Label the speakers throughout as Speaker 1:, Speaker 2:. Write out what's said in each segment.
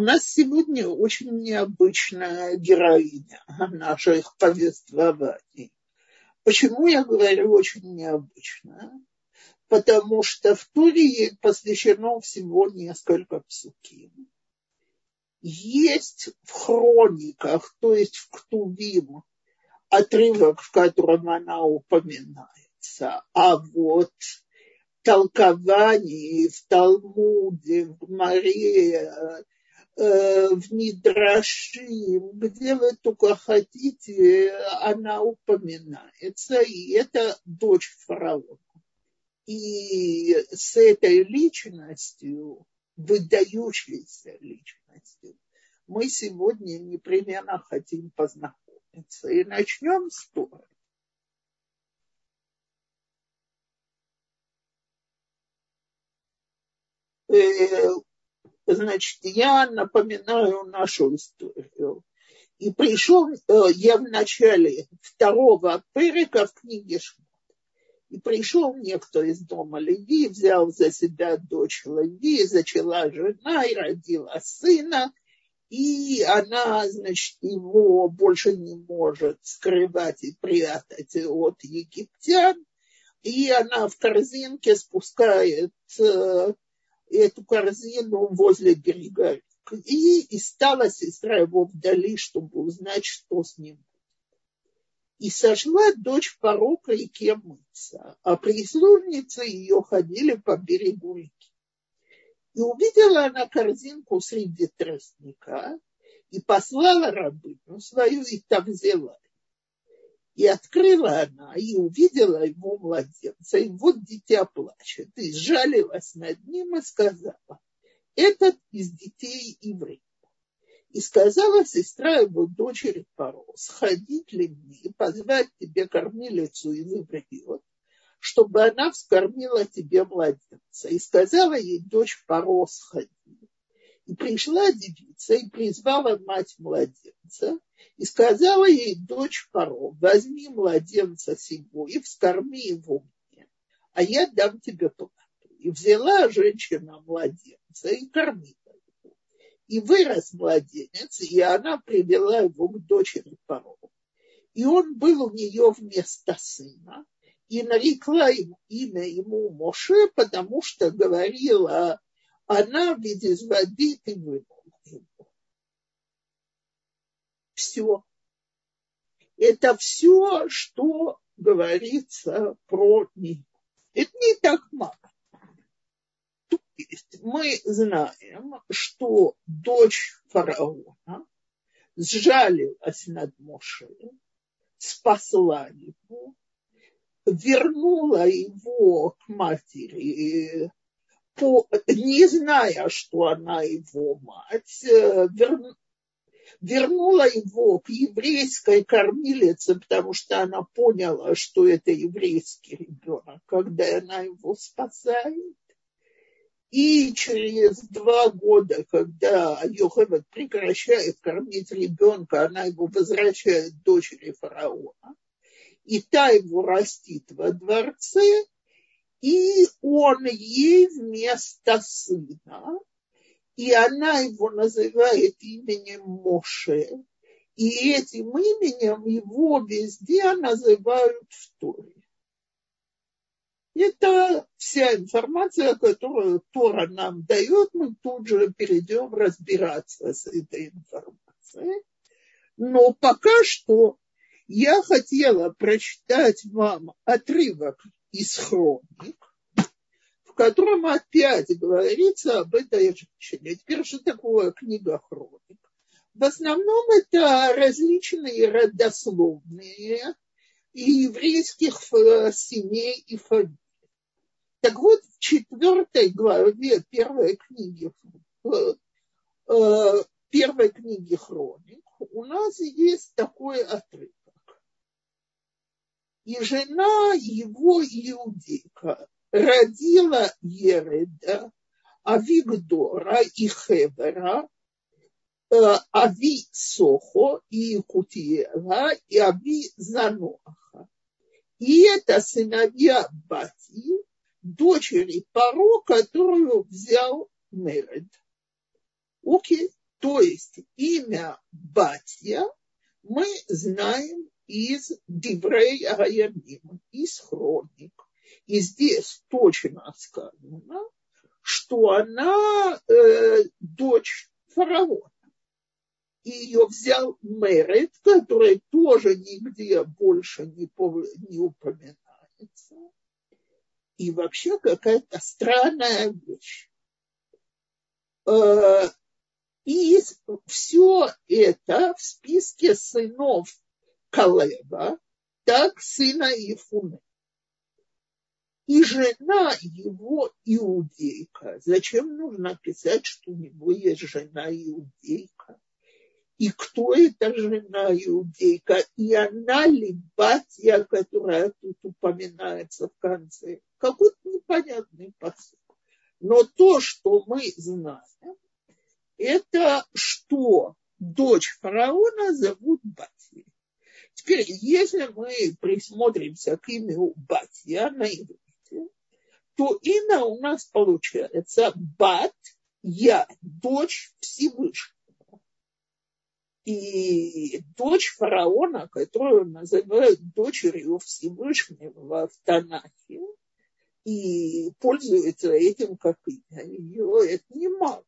Speaker 1: У нас сегодня очень необычная героиня наших повествований. Почему я говорю очень необычная? Потому что в Туре посвящено всего несколько псуки. Есть в хрониках, то есть в Ктувим, отрывок, в котором она упоминается. А вот толковании в Талмуде, в Маре, э, в Мидрашим, где вы только хотите, она упоминается, и это дочь фараона. И с этой личностью, выдающейся личностью, мы сегодня непременно хотим познакомиться. И начнем с Торы. Значит, я напоминаю нашу историю. И пришел э, я в начале второго перека в книге Шмот. И пришел некто из дома Леви, взял за себя дочь Леви, зачала жена и родила сына. И она, значит, его больше не может скрывать и прятать от египтян. И она в корзинке спускает э, эту корзину возле берега и, и стала сестра его вдали, чтобы узнать, что с ним. И сошла дочь Паро к реке мыться, а прислужницы ее ходили по берегу реки. И увидела она корзинку среди тростника и послала рабыню свою, и там взяла и открыла она, и увидела его младенца, и вот дитя плачет, и сжалилась над ним и сказала, этот из детей евреев. И сказала сестра его дочери Паро, сходить ли мне и позвать тебе кормилицу из евреев, чтобы она вскормила тебе младенца. И сказала ей дочь Паро, сходи. Пришла девица и призвала мать младенца, и сказала ей дочь Паро, возьми младенца сего и вскорми его мне, а я дам тебе плату. И взяла женщина младенца и кормила его. И вырос младенец, и она привела его к дочери Паро. И он был у нее вместо сына, и нарекла ему имя ему Моше, потому что говорила она ведь из воды ты вынул его. Все. Это все, что говорится про нее. Это не так мало. То есть мы знаем, что дочь фараона сжалилась над Моше, спасла его, вернула его к матери по, не зная, что она его мать, э, вер, вернула его к еврейской кормилице, потому что она поняла, что это еврейский ребенок, когда она его спасает. И через два года, когда Йохевед прекращает кормить ребенка, она его возвращает дочери фараона. И та его растит во дворце, и он ей вместо сына, и она его называет именем Моше, и этим именем его везде называют в Торе. Это вся информация, которую Тора нам дает, мы тут же перейдем разбираться с этой информацией. Но пока что я хотела прочитать вам отрывок из хроник, в котором опять говорится об этой женщине. Теперь что такое книга хроник? В основном это различные родословные и еврейских семей и фамилий. Так вот, в четвертой главе первой книги, э, э, первой книги хроник у нас есть такой отрывок и жена его иудейка родила Ереда, Авигдора и Хевера, э, Ави Сохо и Якутиева и Ави Заноаха. И это сыновья Бати, дочери Паро, которую взял Меред. Окей. То есть имя Батья мы знаем из Диврей Аямим, из хроник. И здесь точно сказано, что она э, дочь фараона. И ее взял Мерет, который тоже нигде больше не, не упоминается. И вообще какая-то странная вещь. Э, и все это в списке сынов Калеба, так сына Ифуны и жена его иудейка. Зачем нужно писать, что у него есть жена иудейка? И кто эта жена иудейка? И она ли батья, которая тут упоминается в конце? Какой-то непонятный посыл. Но то, что мы знаем, это что дочь фараона зовут Батья. Теперь, если мы присмотримся к имени Батья на иврите, то имя у нас получается Бат, я, дочь Всевышнего. И дочь фараона, которую называют дочерью Всевышнего в Танахе, и пользуется этим как имя. Ее это немало.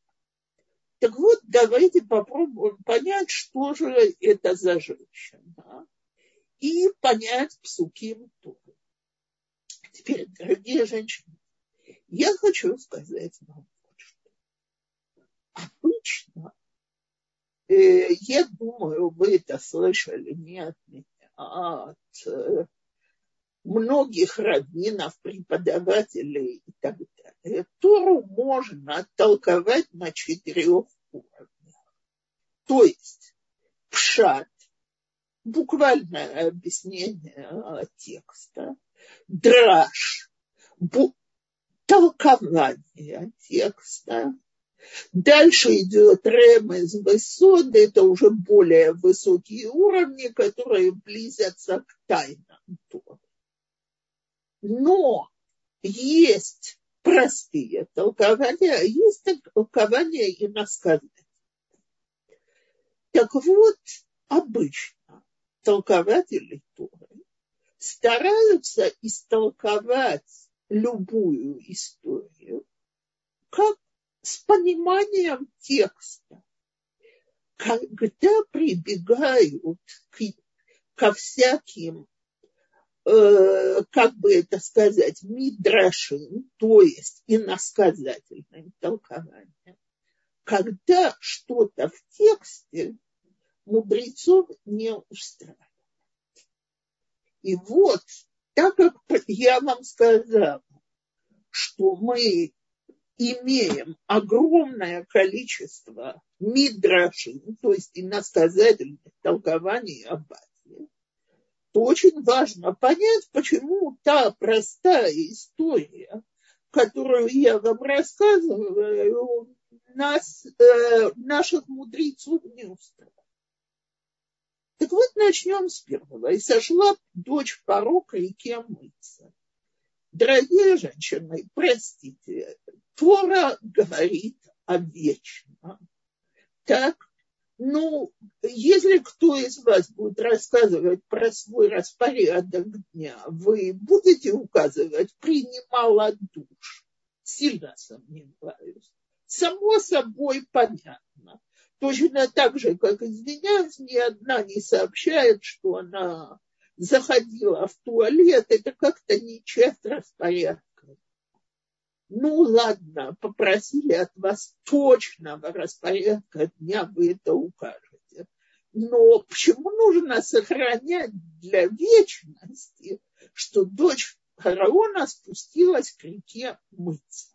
Speaker 1: Так вот, давайте попробуем понять, что же это за женщина, и понять псуким тоже. Теперь, дорогие женщины, я хочу сказать вам вот что. Обычно, э, я думаю, вы это слышали не от меня, а от э, многих раввинов, преподавателей и так далее. Тору можно толковать на четырех уровнях. То есть пшат, буквальное объяснение текста, драж, бу, толкование текста. Дальше идет ремез высоды, это уже более высокие уровни, которые близятся к тайнам Торы. Но есть простые толкования, а есть толкования и насказания. Так вот, обычно толкователи Торы стараются истолковать любую историю как с пониманием текста. Когда прибегают к, ко всяким, э, как бы это сказать, мидрашим, то есть иносказательным толкованием, когда что-то в тексте мудрецов не устраивает. И вот, так как я вам сказала, что мы имеем огромное количество мидрашин, то есть иносказательных толкований об Батье, то очень важно понять, почему та простая история, которую я вам рассказываю, нас, э, наших мудрецов не устраивает. Так вот, начнем с первого. И сошла дочь порог реке мыться. Дорогие женщины, простите, Тора говорит о вечном. Так, ну, если кто из вас будет рассказывать про свой распорядок дня, вы будете указывать, принимала душ. Сильно сомневаюсь. Само собой понятно. Точно так же, как, извиняюсь, ни одна не сообщает, что она заходила в туалет. Это как-то не часть распорядка. Ну ладно, попросили от вас точного распорядка дня, вы это укажете. Но почему нужно сохранять для вечности, что дочь фараона спустилась к реке мыться?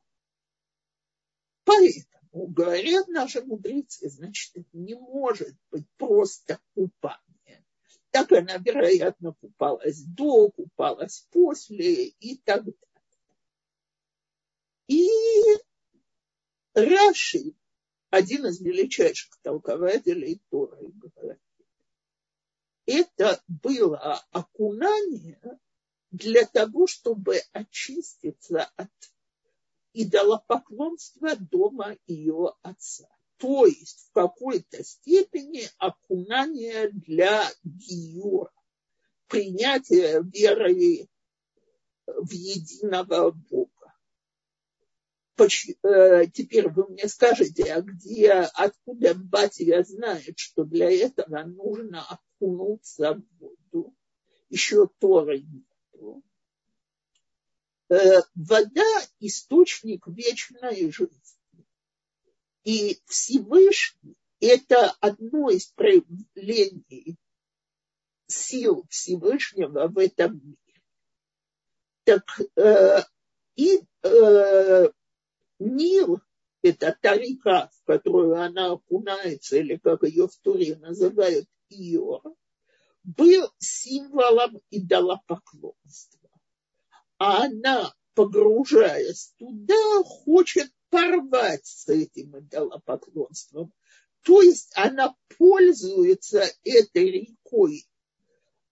Speaker 1: Поэтому говорят наши мудрецы, значит, это не может быть просто купание. Так она, вероятно, купалась до, купалась после и так далее. И Раши, один из величайших толкователей Торы, говорит, это было окунание для того, чтобы очиститься от идолопоклонства дома ее отца. то есть в какой-то степени окунание для гиюра, принятия веры в единого Бога. Э, теперь вы мне скажете, а где, откуда Батия знает, что для этого нужно окунуться в воду? Еще Торы нету. Э, вода – источник вечной жизни. И Всевышний – это одно из проявлений сил Всевышнего в этом мире. Так э, и э, Нил – это та река, в которую она окунается, или как ее в Туре называют Иор, был символом идолопоклонства. А она, погружаясь туда, хочет порвать с этим идолопоклонством. То есть она пользуется этой рекой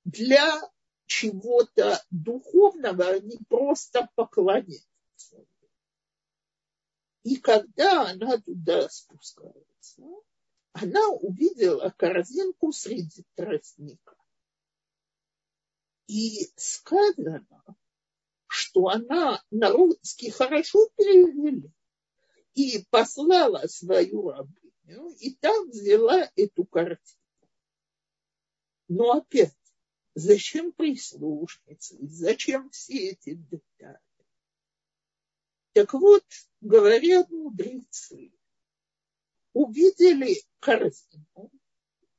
Speaker 1: для чего-то духовного, а не просто поклоняться. И когда она туда спускается, она увидела корзинку среди тростника. И сказано, что она на русский хорошо перевели и послала свою рабыню, и там взяла эту картину. Но опять, зачем прислушницы, зачем все эти детали? Так вот, говорят мудрецы, увидели корзину,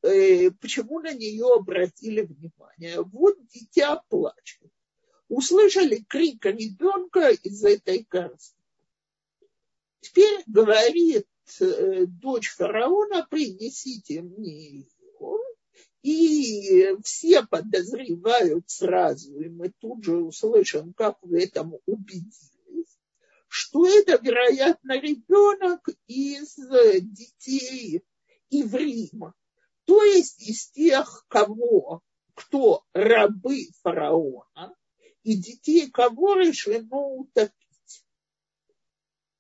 Speaker 1: э, почему на нее обратили внимание? Вот дитя плачет. Услышали крик ребенка из этой корзины. Теперь говорит э, дочь фараона, принесите мне ее. И все подозревают сразу, и мы тут же услышим, как в этом убедились, что это, вероятно, ребенок из детей Иврима, то есть из тех, кого, кто рабы фараона, и детей кого решено утопить.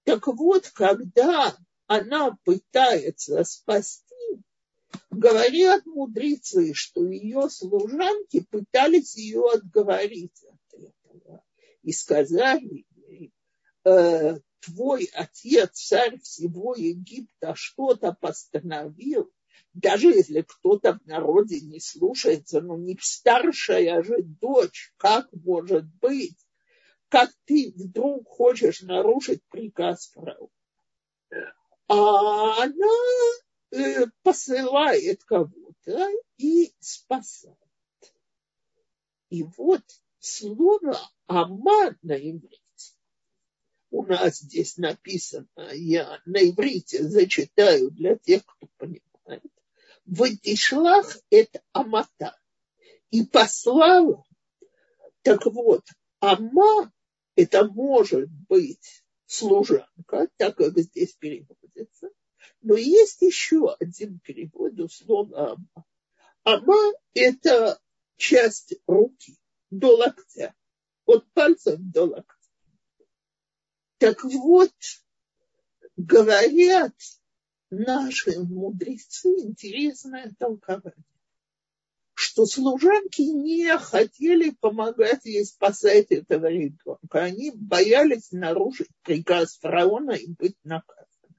Speaker 1: Так вот, когда она пытается спасти, говорят мудрецы, что ее служанки пытались ее отговорить от этого. И сказали ей, э, твой отец, царь всего Египта, что-то постановил, даже если кто-то в народе не слушается, ну не старшая же дочь, как может быть, как ты вдруг хочешь нарушить приказ фараона. А она э, посылает кого-то и спасает. И вот слово «ама» на иврите. У нас здесь написано, я на иврите зачитаю для тех, кто понимает. Ватишлах – это амата. И послала. Так вот, ама это может быть служанка, так как здесь переводится. Но есть еще один перевод у слова «ама». «Ама» – это часть руки до локтя, от пальцев до локтя. Так вот, говорят наши мудрецы интересное толкование что служанки не хотели помогать ей спасать этого ребенка. Они боялись нарушить приказ фараона и быть наказанными.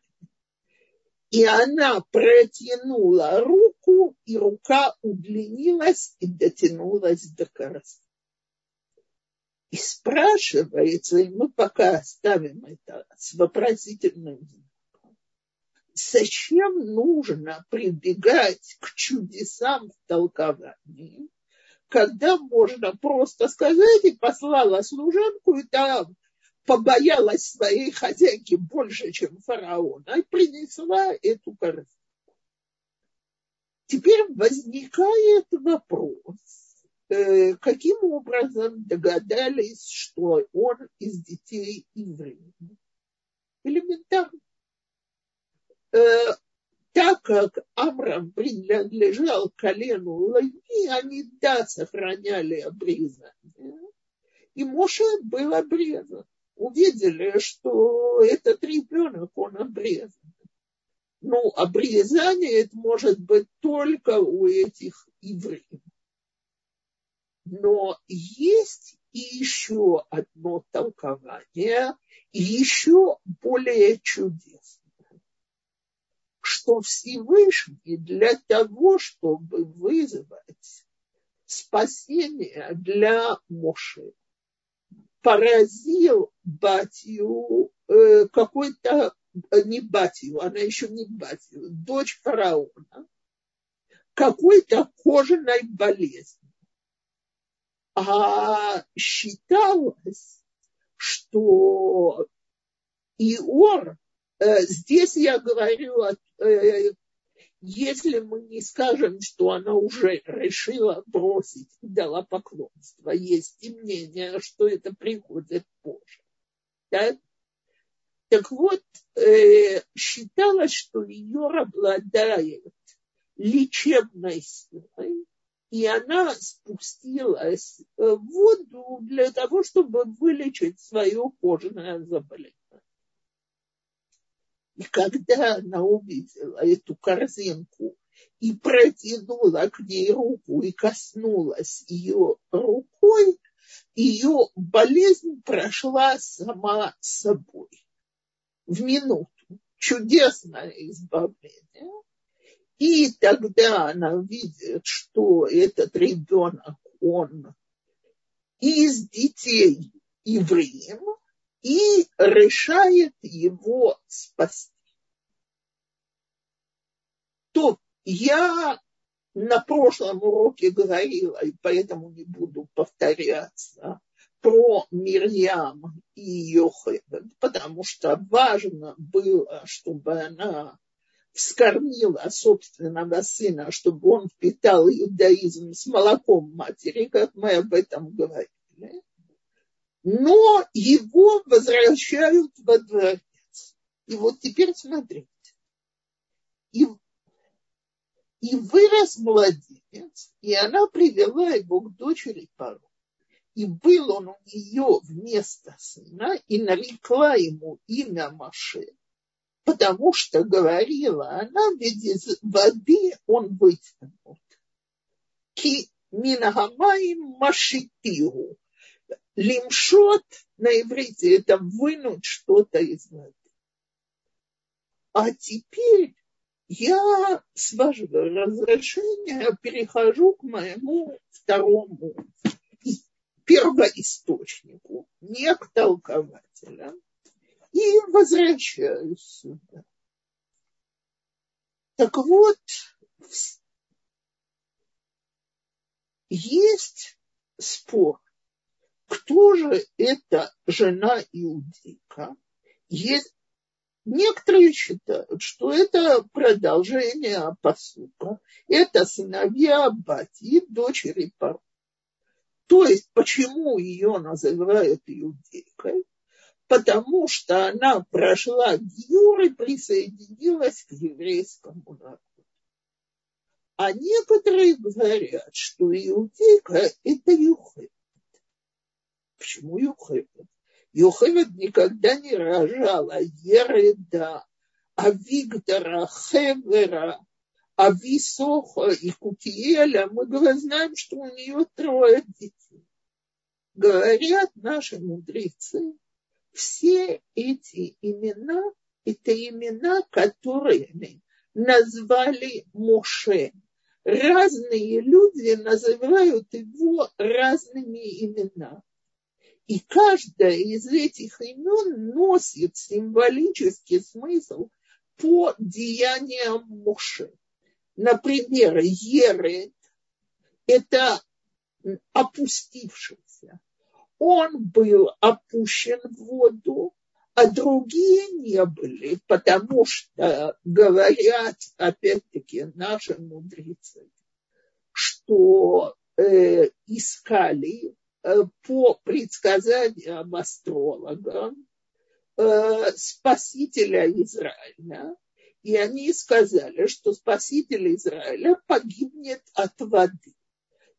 Speaker 1: И она протянула руку, и рука удлинилась и дотянулась до корзины. И спрашивается, и мы пока оставим это с вопросительным знаком, зачем нужно прибегать к чудесам в толковании, когда можно просто сказать, и послала служанку, и там побоялась своей хозяйки больше, чем фараона, и принесла эту корзину. Теперь возникает вопрос, э, каким образом догадались, что он из детей евреев? Элементарно так как Авраам принадлежал колену Лави, они, да, сохраняли обрезание. И Моше был обрезан. Увидели, что этот ребенок, он обрезан. Ну, обрезание это может быть только у этих евреев. Но есть и еще одно толкование, еще более чудесное, что Всевышний для того, чтобы вызвать спасение для Моше, поразил батью э, какой-то, э, не батью, она еще не батью, дочь фараона, какой-то кожаной болезнью а считалось, что Иор, здесь я говорю, э, если мы не скажем, что она уже решила бросить дала поклонство, есть и мнение, что это приходит позже. Да? Так вот, э, считалось, что Иор обладает лечебной силой, и она спустилась в воду для того, чтобы вылечить свое кожаное заболевание. И когда она увидела эту корзинку и протянула к ней руку и коснулась ее рукой, ее болезнь прошла сама собой в минуту. Чудесное избавление. И тогда она видит, что этот ребенок, он из детей евреев, и решает его спасти. То я на прошлом уроке говорила, и поэтому не буду повторяться, про Мирьям и ее потому что важно было, чтобы она вскормила собственного сына, чтобы он впитал иудаизм с молоком матери, как мы об этом говорили. Но его возвращают во дворец. И вот теперь смотрите. И, и вырос младенец, и она привела его к дочери Пару. И был он у нее вместо сына, и нарекла ему имя Маше потому что говорила она, ведь из воды он вытянут. Ки минагамаим машитиру. Лимшот на иврите это вынуть что-то из воды. А теперь я, с вашего разрешения, перехожу к моему второму первоисточнику, не к толкователям, и возвращаюсь сюда. Так вот, есть спор, кто же это жена иудейка. Есть Некоторые считают, что это продолжение посука. Это сыновья Абати, дочери Пару. То есть, почему ее называют иудейкой? потому что она прошла Гиюр и присоединилась к еврейскому народу. А некоторые говорят, что иудейка – это Юхевед. Почему Юхевед? Юхевед никогда не рожала Ереда, Авигдора, Хевера, Ависоха и Кутиеля. Мы знаем, что у нее трое детей. Говорят наши мудрецы, все эти имена – это имена, которыми назвали Моше. Разные люди называют его разными именами. И каждая из этих имен носит символический смысл по деяниям Моше. Например, Еред – это опустившийся он был опущен в воду, а другие не были, потому что говорят, опять-таки, наши мудрецы, что э, искали по предсказаниям астролога э, спасителя Израиля, и они сказали, что спаситель Израиля погибнет от воды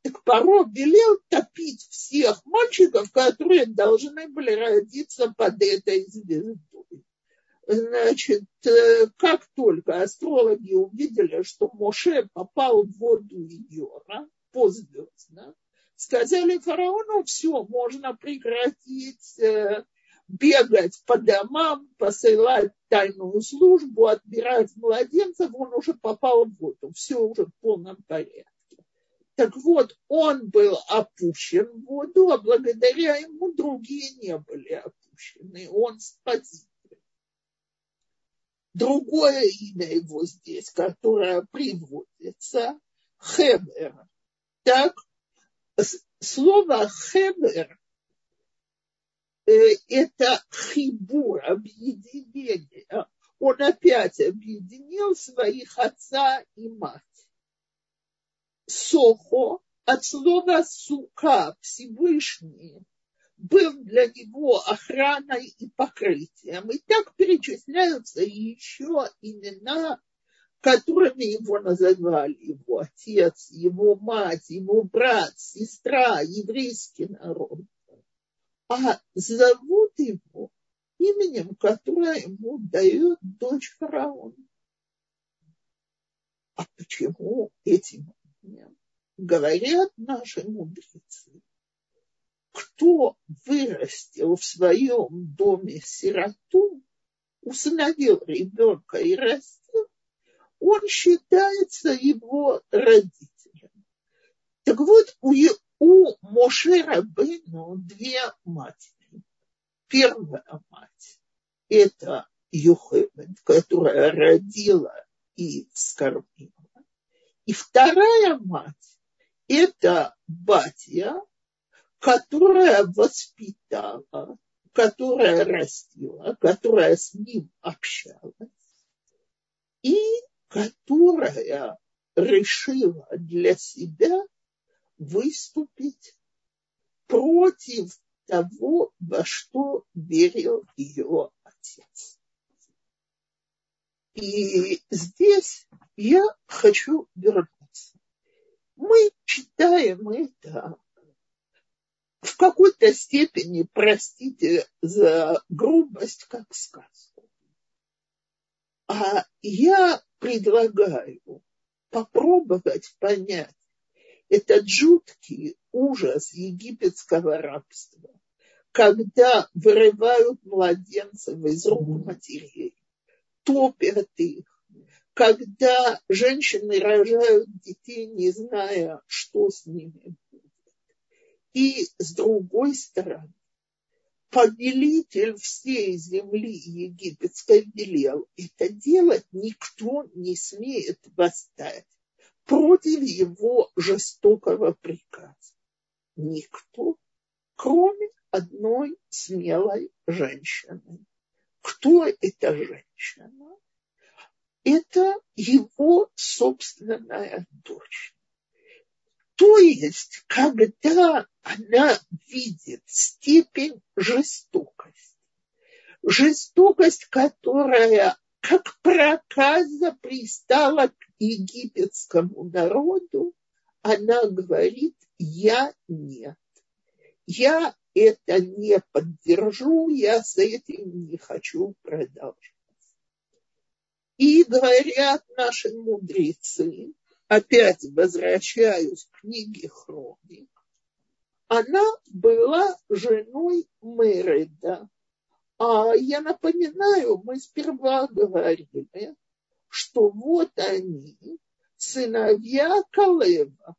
Speaker 1: так Паро велел топить всех мальчиков, которые должны были родиться под этой звездой. Значит, э, как только астрологи увидели, что Моше попал в воду Йора позвездно, сказали фараону, все, можно прекратить э, бегать по домам, посылать тайную службу, отбирать младенцев, он уже попал в воду, все уже в полном порядке. Так вот, он был опущен в воду, а благодаря ему другие не были опущены. Он спаситель. Другое имя его здесь, которое приводится, Хебер. Так, слово Хебер Э, это хибур, объединение. Он опять объединил своих отца и мать. Сохо от слова сука Всевышний был для него охраной и покрытием. И так перечисляются еще имена, которыми его называли его отец, его мать, его брат, сестра, еврейский народ а зовут его именем, которое ему дает дочь фараона. А почему этим именем? Говорят наши мудрецы, кто вырастил в своем доме сироту, усыновил ребенка и растил, он считается его родителем. Так вот, у, у Моше Рабейну две матери. Первая мать – это Юхевед, которая родила и вскормила. И вторая мать – это Батья, которая воспитала, которая растила, которая с ним общалась, и которая решила для себя – выступить против того, во что верил ее отец. И здесь я хочу вернуться. Мы читаем это в какой-то степени, простите за грубость, как сказку. А я предлагаю попробовать понять, этот жуткий ужас египетского рабства, когда вырывают младенцев из рук матерей, топят их, когда женщины рожают детей, не зная, что с ними будет. И с другой стороны, повелитель всей земли египетской велел это делать, никто не смеет восстать против его жестокого приказа. Никто, кроме одной смелой женщины. Кто эта женщина? Это его собственная дочь. То есть, когда она видит степень жестокости, жестокость, которая как проказа пристала к египетскому народу, она говорит, я нет. Я это не поддержу, я с этим не хочу продолжать. И говорят наши мудрецы, опять возвращаюсь к книге Хроник, она была женой Мереда. А я напоминаю, мы сперва говорили, что вот они, сыновья Калева.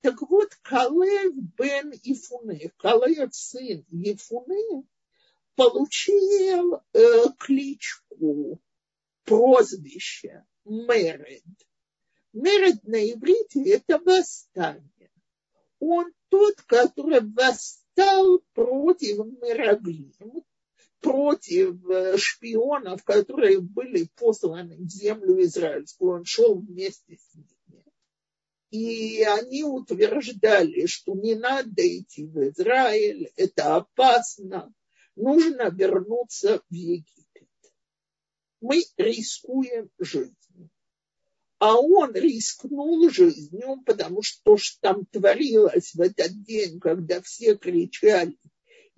Speaker 1: Так вот, Калев бен Ифуне, Калев сын Ифуне, получил э, кличку, прозвище Меред. Меред на иврите – это восстание. Он тот, который восстал против Мераглим, против э, шпионов, которые были посланы в землю израильскую. Он шел вместе с ними. И они утверждали, что не надо идти в Израиль, это опасно, нужно вернуться в Египет. Мы рискуем жизнью. А он рискнул жизнью, потому что то, что там творилось в этот день, когда все кричали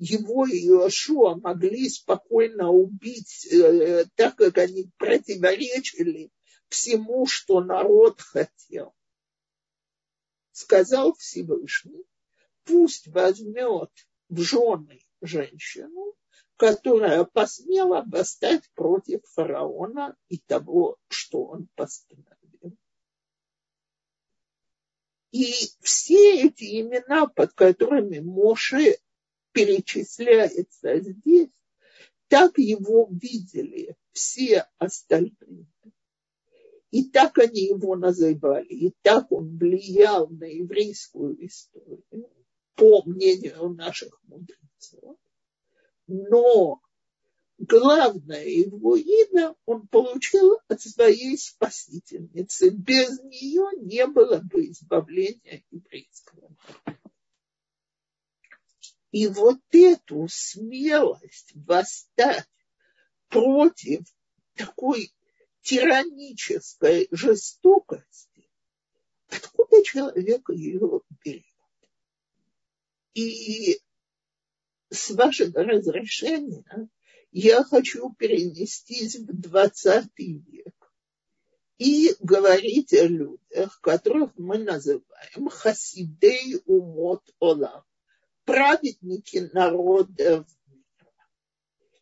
Speaker 1: его и Иошуа могли спокойно убить, э, так как они противоречили всему, что народ хотел. Сказал Всевышний, пусть возьмет в жены женщину, которая посмела восстать против фараона и того, что он постановил. И все эти имена, под которыми Моше перечисляется здесь, так его видели все остальные. И так они его называли, и так он влиял на еврейскую историю, по мнению наших мудрецов но главное его имя он получил от своей спасительницы. Без нее не было бы избавления еврейского И вот эту смелость восстать против такой тиранической жестокости, откуда человек ее берет? И с вашего разрешения я хочу перенестись в 20 век и говорить о людях, которых мы называем хасидей умот олам, праведники народов мира.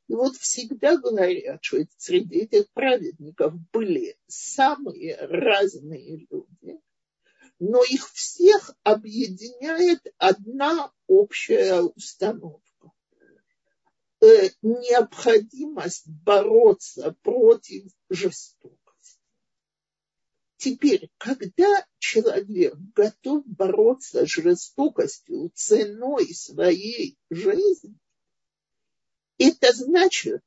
Speaker 1: И вот всегда говорят, что среди этих праведников были самые разные люди, но их всех объединяет одна общая установка необходимость бороться против жестокости. Теперь, когда человек готов бороться с жестокостью ценой своей жизни, это значит,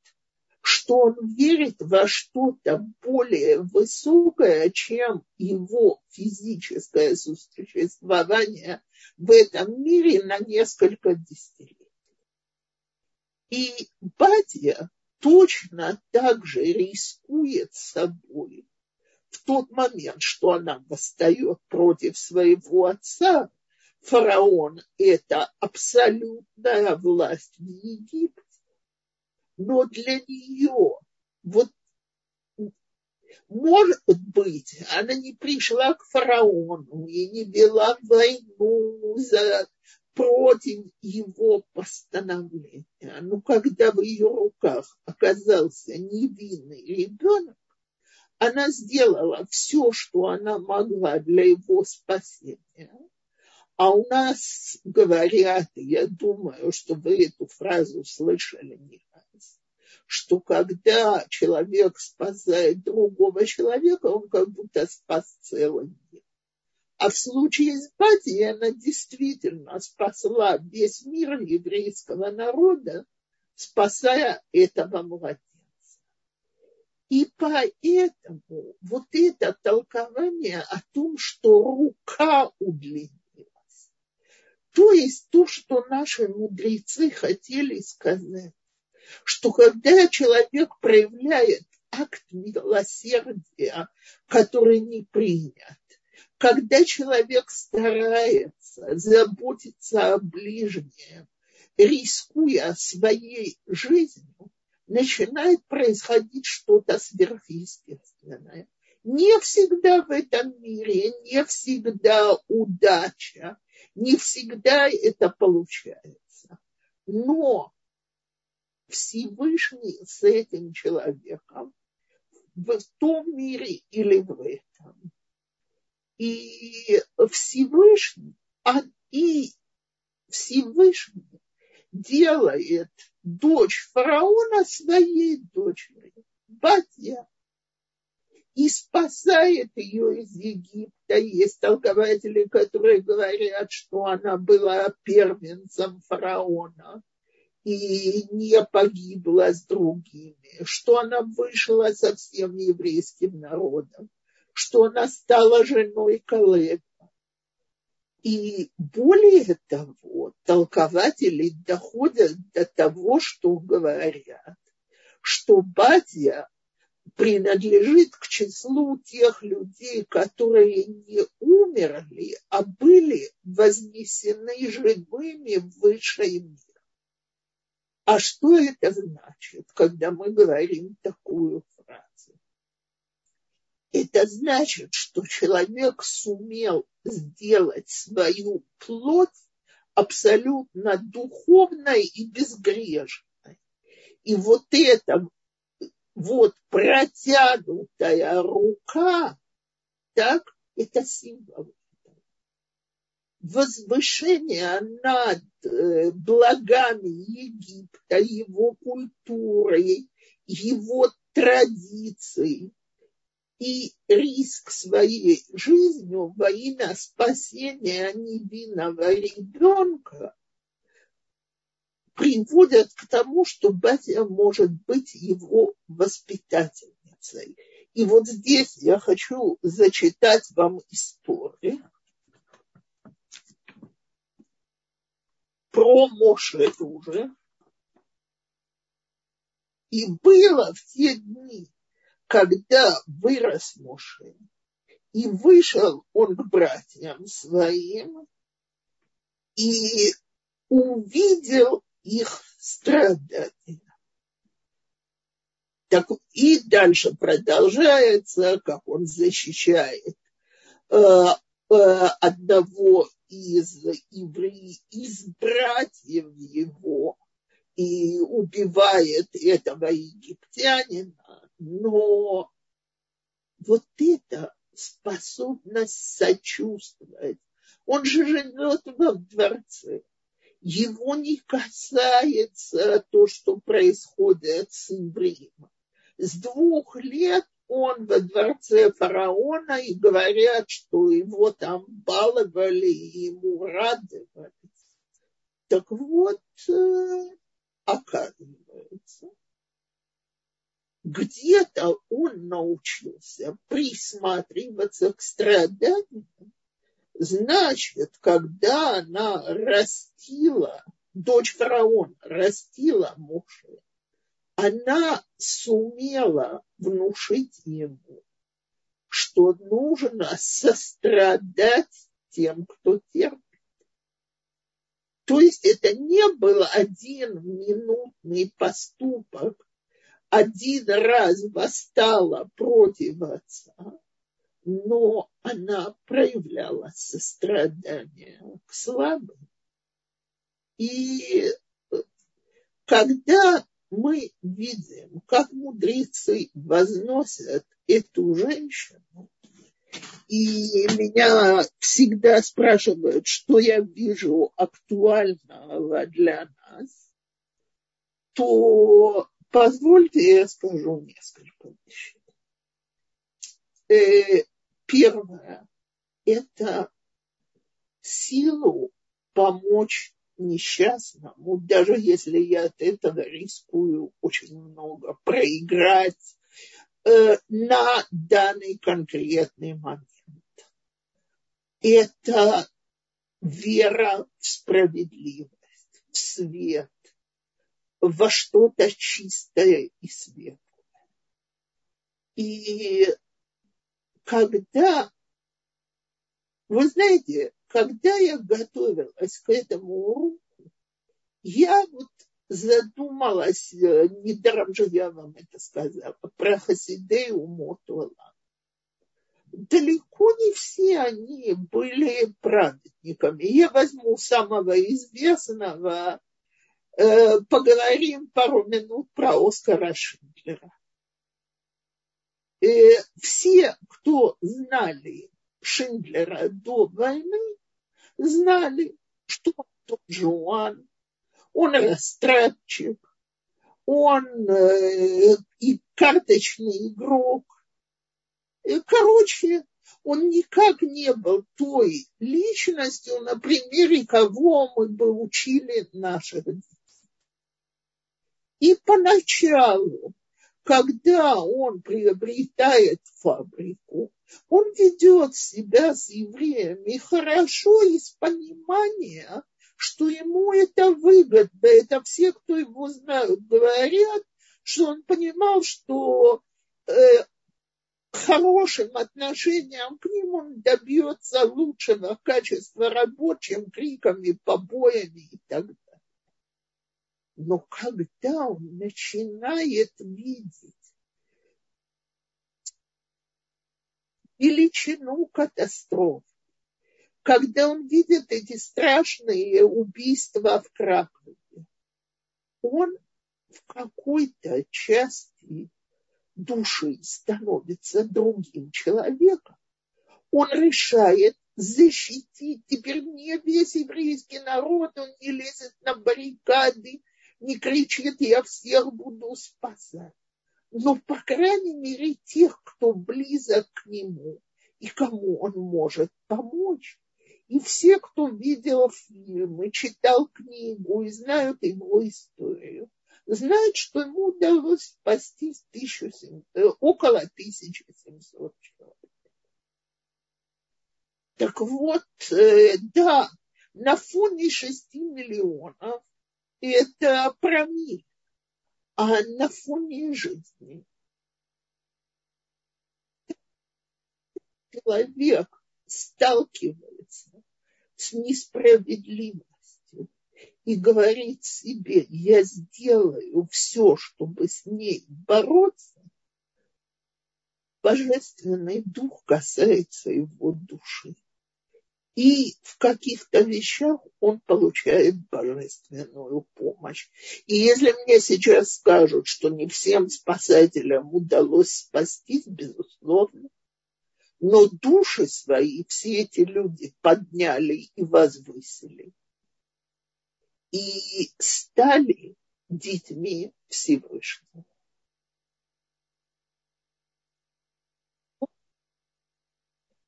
Speaker 1: что он верит во что-то более высокое, чем его физическое существование в этом мире на несколько десятилетий. И Бадья точно так же рискует собой в тот момент, что она восстает против своего отца. Фараон – это абсолютная власть в Египте. Но для нее вот может быть, она не пришла к фараону и не вела войну за против его постановления. Но когда в ее руках оказался невинный ребенок, она сделала все, что она могла для его спасения. А у нас говорят, я думаю, что вы эту фразу слышали не раз, что когда человек спасает другого человека, он как будто спас целый мир. А в случае с Бадией она действительно спасла весь мир еврейского народа, спасая этого младенца. И поэтому вот это толкование о том, что рука удлинилась, то есть то, что наши мудрецы хотели сказать, что когда человек проявляет акт милосердия, который не принят, когда человек старается заботиться о ближнем, рискуя своей жизнью, начинает происходить что-то сверхъестественное. Не всегда в этом мире, не всегда удача, не всегда это получается. Но Всевышний с этим человеком в том мире или в этом и Всевышний, а и Всевышний делает дочь фараона своей дочерью, Батья, и спасает ее из Египта. Есть толкователи, которые говорят, что она была первенцем фараона и не погибла с другими, что она вышла со всем еврейским народом что она стала женой коллега. И более того, толкователи доходят до того, что говорят, что Бадья принадлежит к числу тех людей, которые не умерли, а были вознесены живыми в высший мир. А что это значит, когда мы говорим такую фразу? Это значит, что человек сумел сделать свою плоть абсолютно духовной и безгрешной. И вот эта вот протянутая рука, так, это символ возвышение над э, благами Египта, его культурой, его традицией и риск своей жизнью во имя спасения невинного ребенка приводят к тому, что Батя может быть его воспитательницей. И вот здесь я хочу зачитать вам историю про Моше уже. И было в те дни, когда вырос Моше, и вышел он к братьям своим, и увидел их страдания. Так, и дальше продолжается, как он защищает э, э, одного из евреев, из братьев его и убивает этого египтянина, но вот это способность сочувствовать. Он же живет во дворце. Его не касается то, что происходит с евреем. С двух лет он во дворце фараона и говорят, что его там баловали и ему радовались. Так вот, э, оказывается, где-то он научился присматриваться к страданиям. Значит, когда она растила, дочь фараона растила мужа, она сумела внушить ему, что нужно сострадать тем, кто терпит. То есть это не был один минутный поступок, один раз восстала против отца, но она проявляла сострадание к слабым. И когда мы видим, как мудрецы возносят эту женщину, и меня всегда спрашивают, что я вижу актуального для нас, то позвольте я скажу несколько вещей. Э, первое – это силу помочь несчастному, даже если я от этого рискую очень много проиграть э, на данный конкретный момент. Это вера в справедливость, в свет, во что-то чистое и светлое. И когда, вы знаете, когда я готовилась к этому уроку, я вот задумалась, э, недаром же я вам это сказала, про Хасидею Мотуала. Далеко не все они были праведниками. Я возьму самого известного, поговорим пару минут про Оскара Шиндлера. Э, все, кто знали Шиндлера до войны, знали, что он Жуан, он растратчик, он э, и карточный игрок. И, короче, он никак не был той личностью, на примере кого мы бы учили наших детей. И поначалу, когда он приобретает фабрику, он ведет себя с евреями хорошо из понимания, что ему это выгодно. Это все, кто его знают, говорят, что он понимал, что э, хорошим отношением к ним он добьется лучшего качества работ, чем криками, побоями и так далее. Но когда он начинает видеть величину катастроф, когда он видит эти страшные убийства в Кракове, он в какой-то части души становится другим человеком. Он решает защитить. Теперь не весь еврейский народ, он не лезет на баррикады, не кричит, я всех буду спасать. Но, по крайней мере, тех, кто близок к нему и кому он может помочь. И все, кто видел фильмы, читал книгу и знают его историю, знают, что ему удалось спасти 1700, э, около 1700 человек. Так вот, э, да, на фоне 6 миллионов это промиль, а на фоне жизни. Человек сталкивается с несправедливостью и говорит себе, я сделаю все, чтобы с ней бороться, божественный дух касается его души и в каких-то вещах он получает божественную помощь. И если мне сейчас скажут, что не всем спасателям удалось спастись, безусловно, но души свои все эти люди подняли и возвысили. И стали детьми Всевышнего.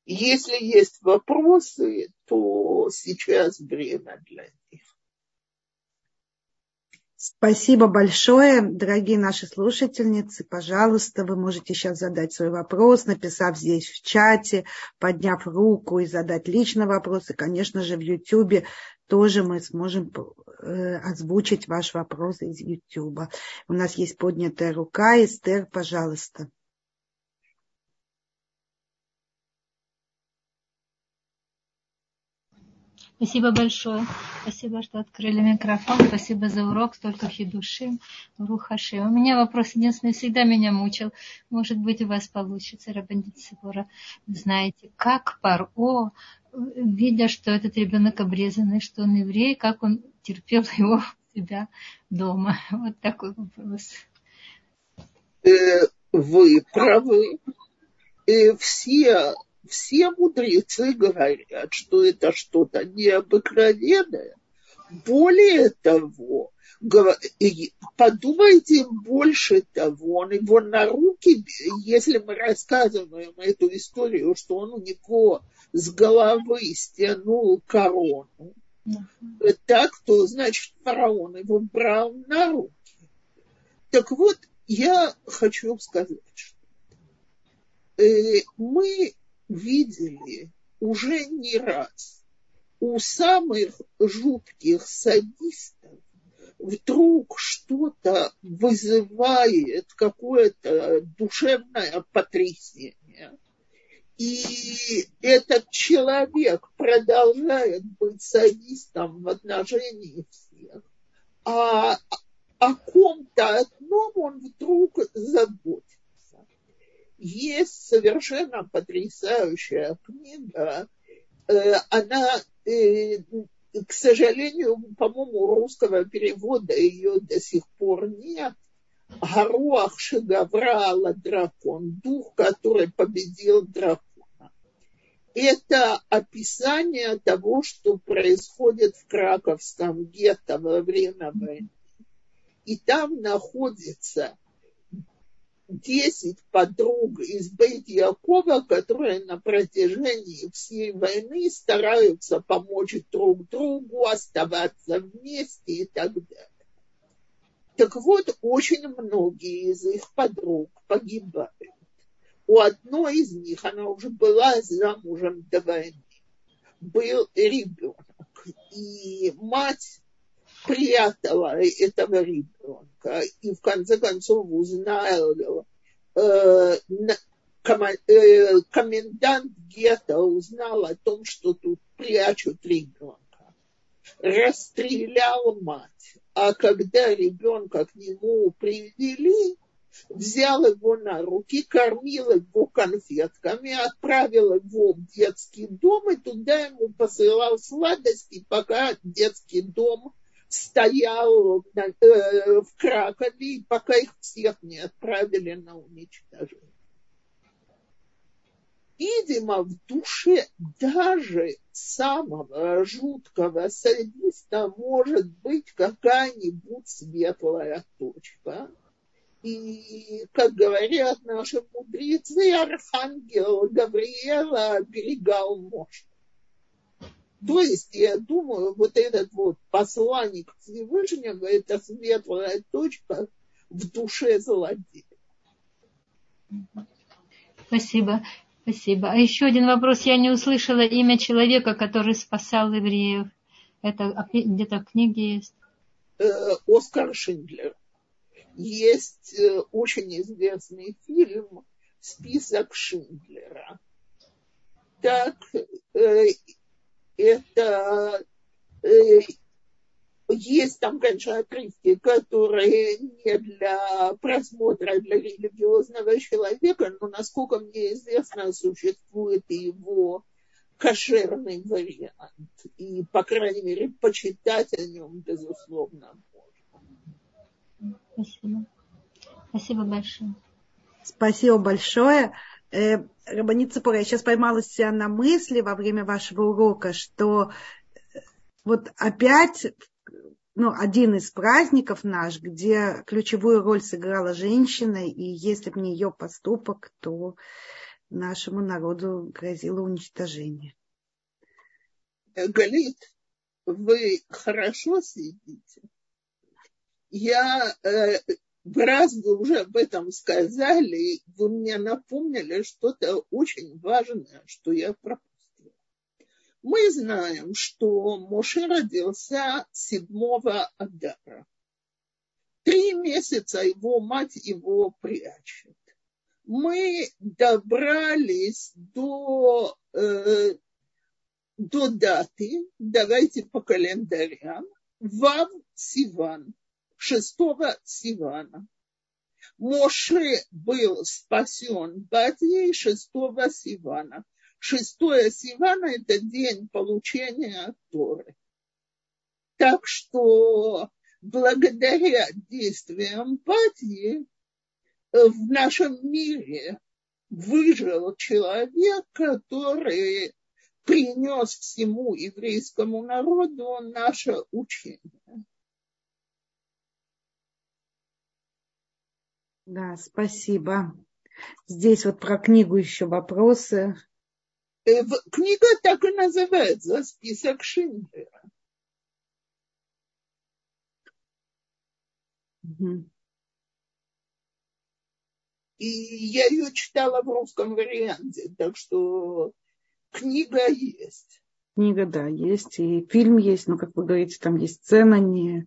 Speaker 1: Если есть вопросы, то сейчас время для них.
Speaker 2: Спасибо большое, дорогие наши слушательницы. Пожалуйста, вы можете сейчас задать свой вопрос, написав здесь в чате, подняв руку и задать лично вопрос. И, конечно же, в YouTube тоже мы сможем э, озвучить ваш вопрос из YouTube. У нас есть поднятая рука. Эстер, пожалуйста.
Speaker 3: Спасибо большое. Спасибо, что открыли микрофон. Спасибо за урок, столько хидуши. Рухаши. У меня вопрос единственный, всегда меня мучил. Может быть, у вас получится, Рабандит Сибора. Знаете, как Паро, видя, что этот ребенок обрезанный, что он еврей, как он терпел его у себя дома? Вот такой вопрос.
Speaker 1: Э, вы правы. И все все мудрецы говорят, что это что-то необыкновенное. Более того, подумайте больше того, он его на руки, если мы рассказываем эту историю, что он у него с головы стянул корону, так, то значит фараон его брал на руки. Так вот, я хочу сказать, что э, мы видели уже не раз. У самых жутких садистов вдруг что-то вызывает какое-то душевное потрясение. И этот человек продолжает быть садистом в отношении всех, а о ком-то одном он вдруг заботится есть совершенно потрясающая книга. Э, она, э, к сожалению, по-моему, русского перевода ее до сих пор нет. Гаруах Шагаврала дракон, дух, который победил дракона. Это описание того, что происходит в Краковском гетто во время войны. И там находится 10 подруг из Бейт Якова, которые на протяжении всей войны стараются помочь друг другу, оставаться вместе и так далее. Так вот, очень многие из их подруг погибают. У одной из них, она уже была замужем до войны, был ребенок. И мать прятала этого ребенка и в конце концов узнала, э, э, комендант гетто узнал о том, что тут прячут ребенка. Расстрелял мать, а когда ребенка к нему привели, взял его на руки, кормил его конфетками, отправил его в детский дом и туда ему посылал сладости, пока детский дом стоял э, в Кракове, пока их всех не отправили на уничтожение. Видимо, в душе даже самого жуткого садиста может быть какая-нибудь светлая точка – и, как говорят наши мудрецы, архангел Гавриэла оберегал мощь. То есть, я думаю, вот этот вот посланник Всевышнего – это светлая точка в душе злодея.
Speaker 3: Спасибо. Спасибо. А еще один вопрос. Я не услышала имя человека, который спасал евреев. Это где-то в книге есть?
Speaker 1: Э, Оскар Шиндлер есть э, очень известный фильм «Список Шиндлера». Так, э, это э, есть там, конечно, отрывки, которые не для просмотра для религиозного человека, но, насколько мне известно, существует и его кошерный вариант. И, по крайней мере, почитать о нем, безусловно,
Speaker 3: Спасибо. Спасибо большое.
Speaker 2: Спасибо большое. Э, Рабаница Пора, я сейчас поймала себя на мысли во время вашего урока, что э, вот опять ну, один из праздников наш, где ключевую роль сыграла женщина, и если бы не ее поступок, то нашему народу грозило уничтожение.
Speaker 1: Галит, вы хорошо следите? я э, раз вы уже об этом сказали, вы мне напомнили что-то очень важное, что я пропустила. Мы знаем, что Моше родился 7 Адара. Три месяца его мать его прячет. Мы добрались до, э, до даты, давайте по календарям, Вав Сиван шестого Сивана. Моше был спасен Батьей шестого Сивана. Шестое Сивана – это день получения Торы. Так что благодаря действиям Батьи в нашем мире выжил человек, который принес всему еврейскому народу наше учение.
Speaker 2: Да, спасибо. Здесь вот про книгу еще вопросы.
Speaker 1: Э, книга так и называется «Список Шиндлера». Угу. И я ее читала в русском варианте, так что книга есть.
Speaker 2: Книга, да, есть, и фильм есть, но, как вы говорите, там есть сцена не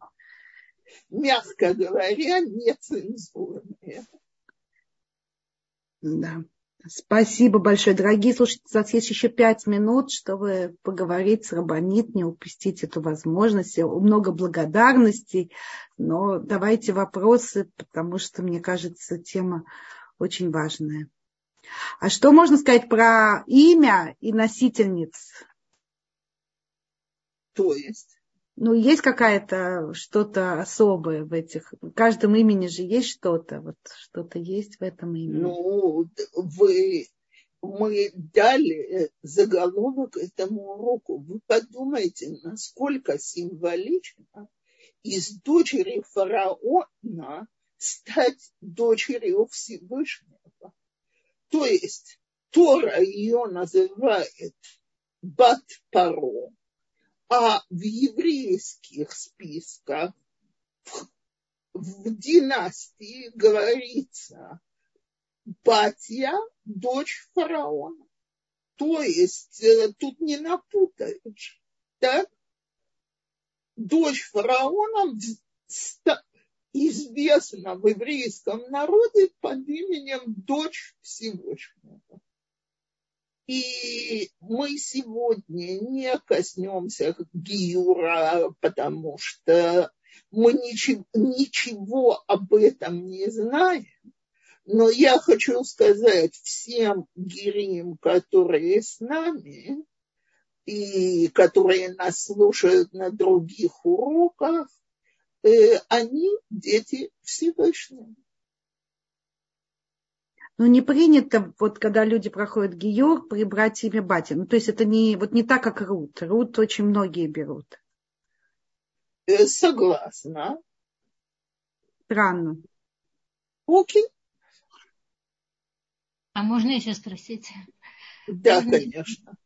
Speaker 1: мягко говоря, нецензурные.
Speaker 2: Да. Спасибо большое. Дорогие слушатели, у нас есть еще пять минут, чтобы поговорить с Рабанит, не упустить эту возможность. Много благодарностей, но давайте вопросы, потому что, мне кажется, тема очень важная. А что можно сказать про имя и носительниц?
Speaker 1: То есть?
Speaker 2: Ну, есть какая-то что-то особое в этих... В каждом имени же есть что-то, вот что-то есть в этом имени.
Speaker 1: Ну, вы... Мы дали заголовок этому уроку. Вы подумайте, насколько символично из дочери фараона стать дочерью Всевышнего. То есть Тора ее называет Бат Паро, а в еврейских списках в, в династии говорится Батья, дочь фараона. То есть э, тут не напутаешь. Так? Дочь фараона известна в еврейском народе под именем дочь Всевышнего. И мы сегодня не коснемся Гиюра, потому что Мы ничего, ничего об этом не знаем, но я хочу сказать всем гирим, которые с нами, и которые нас слушают на других уроках, э, они дети Всевышнего.
Speaker 2: Ну, не принято, вот когда люди проходят гиюр, прибрать имя бати. Ну, то есть это не, вот не так, как Рут. Рут очень многие берут.
Speaker 1: Э, согласна.
Speaker 2: Странно.
Speaker 1: Окей.
Speaker 3: А можно еще спросить?
Speaker 1: Да, конечно.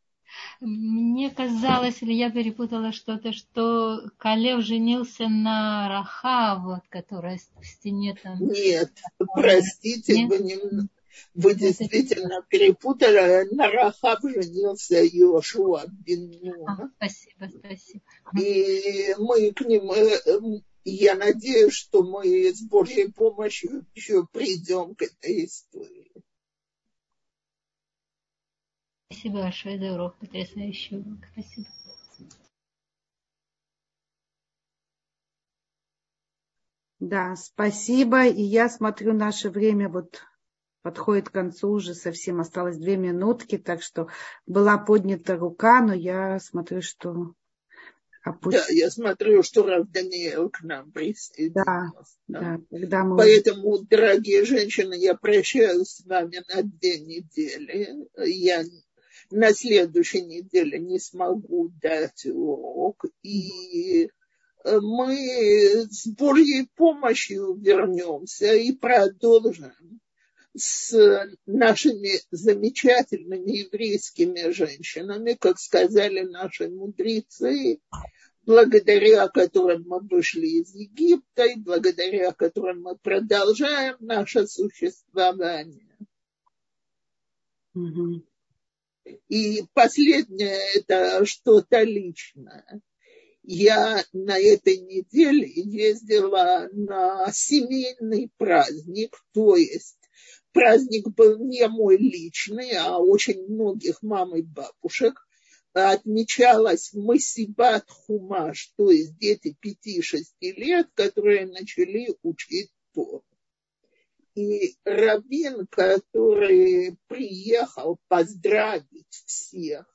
Speaker 3: Мне казалось, или я перепутала что-то, что Калев женился на Раха, вот, которая в стене там.
Speaker 1: Нет, простите, Нет? вы не... Вы действительно перепутали. На Рахаб женился Йошуа бин
Speaker 3: а, Спасибо, спасибо.
Speaker 1: И мы к ним, э, я надеюсь, что мы с Божьей помощью еще придем к этой истории.
Speaker 3: Спасибо большое за урок, потрясающий урок. Спасибо.
Speaker 2: Да, спасибо. И я смотрю наше время вот подходит к концу уже совсем осталось две минутки, так что была поднята рука, но я смотрю, что
Speaker 1: опусть... Да, я смотрю, что Рав Даниэл к нам присоединился.
Speaker 2: Да, да. Мы...
Speaker 1: Поэтому, дорогие женщины, я прощаюсь с вами на две недели. Я на следующей неделе не смогу дать урок. И мы с Божьей помощью вернемся и продолжим с нашими замечательными еврейскими женщинами, как сказали наши мудрецы, благодаря которым мы вышли из Египта и благодаря которым мы продолжаем наше существование.
Speaker 2: Угу.
Speaker 1: И последнее это что-то личное. Я на этой неделе ездила на семейный праздник, то есть праздник был не мой личный, а очень многих мам и бабушек. Отмечалась Масибат Хумаш, то есть дети 5-6 лет, которые начали учить Тору. И Равин, который приехал поздравить всех,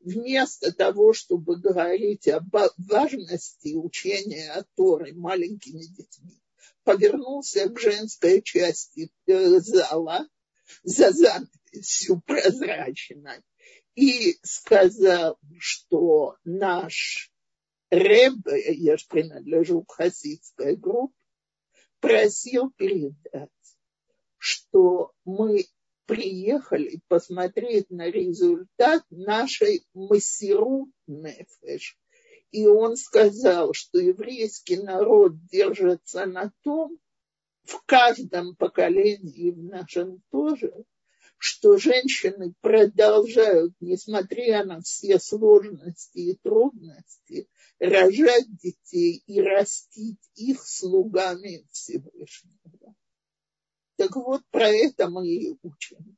Speaker 1: вместо того, чтобы говорить об важности учения Торы маленькими детьми, повернулся к женской части э, зала за занавесью прозрачной и сказал, что наш Ребе, я же принадлежу к хасидской группе, просил передать, что мы приехали посмотреть на результат нашей массиру нефеш, и он сказал, что еврейский народ держится на том, в каждом поколении, в нашем тоже, что женщины продолжают, несмотря на все сложности и трудности, рожать детей и растить их слугами Всевышнего. Так вот, про это мы и учим.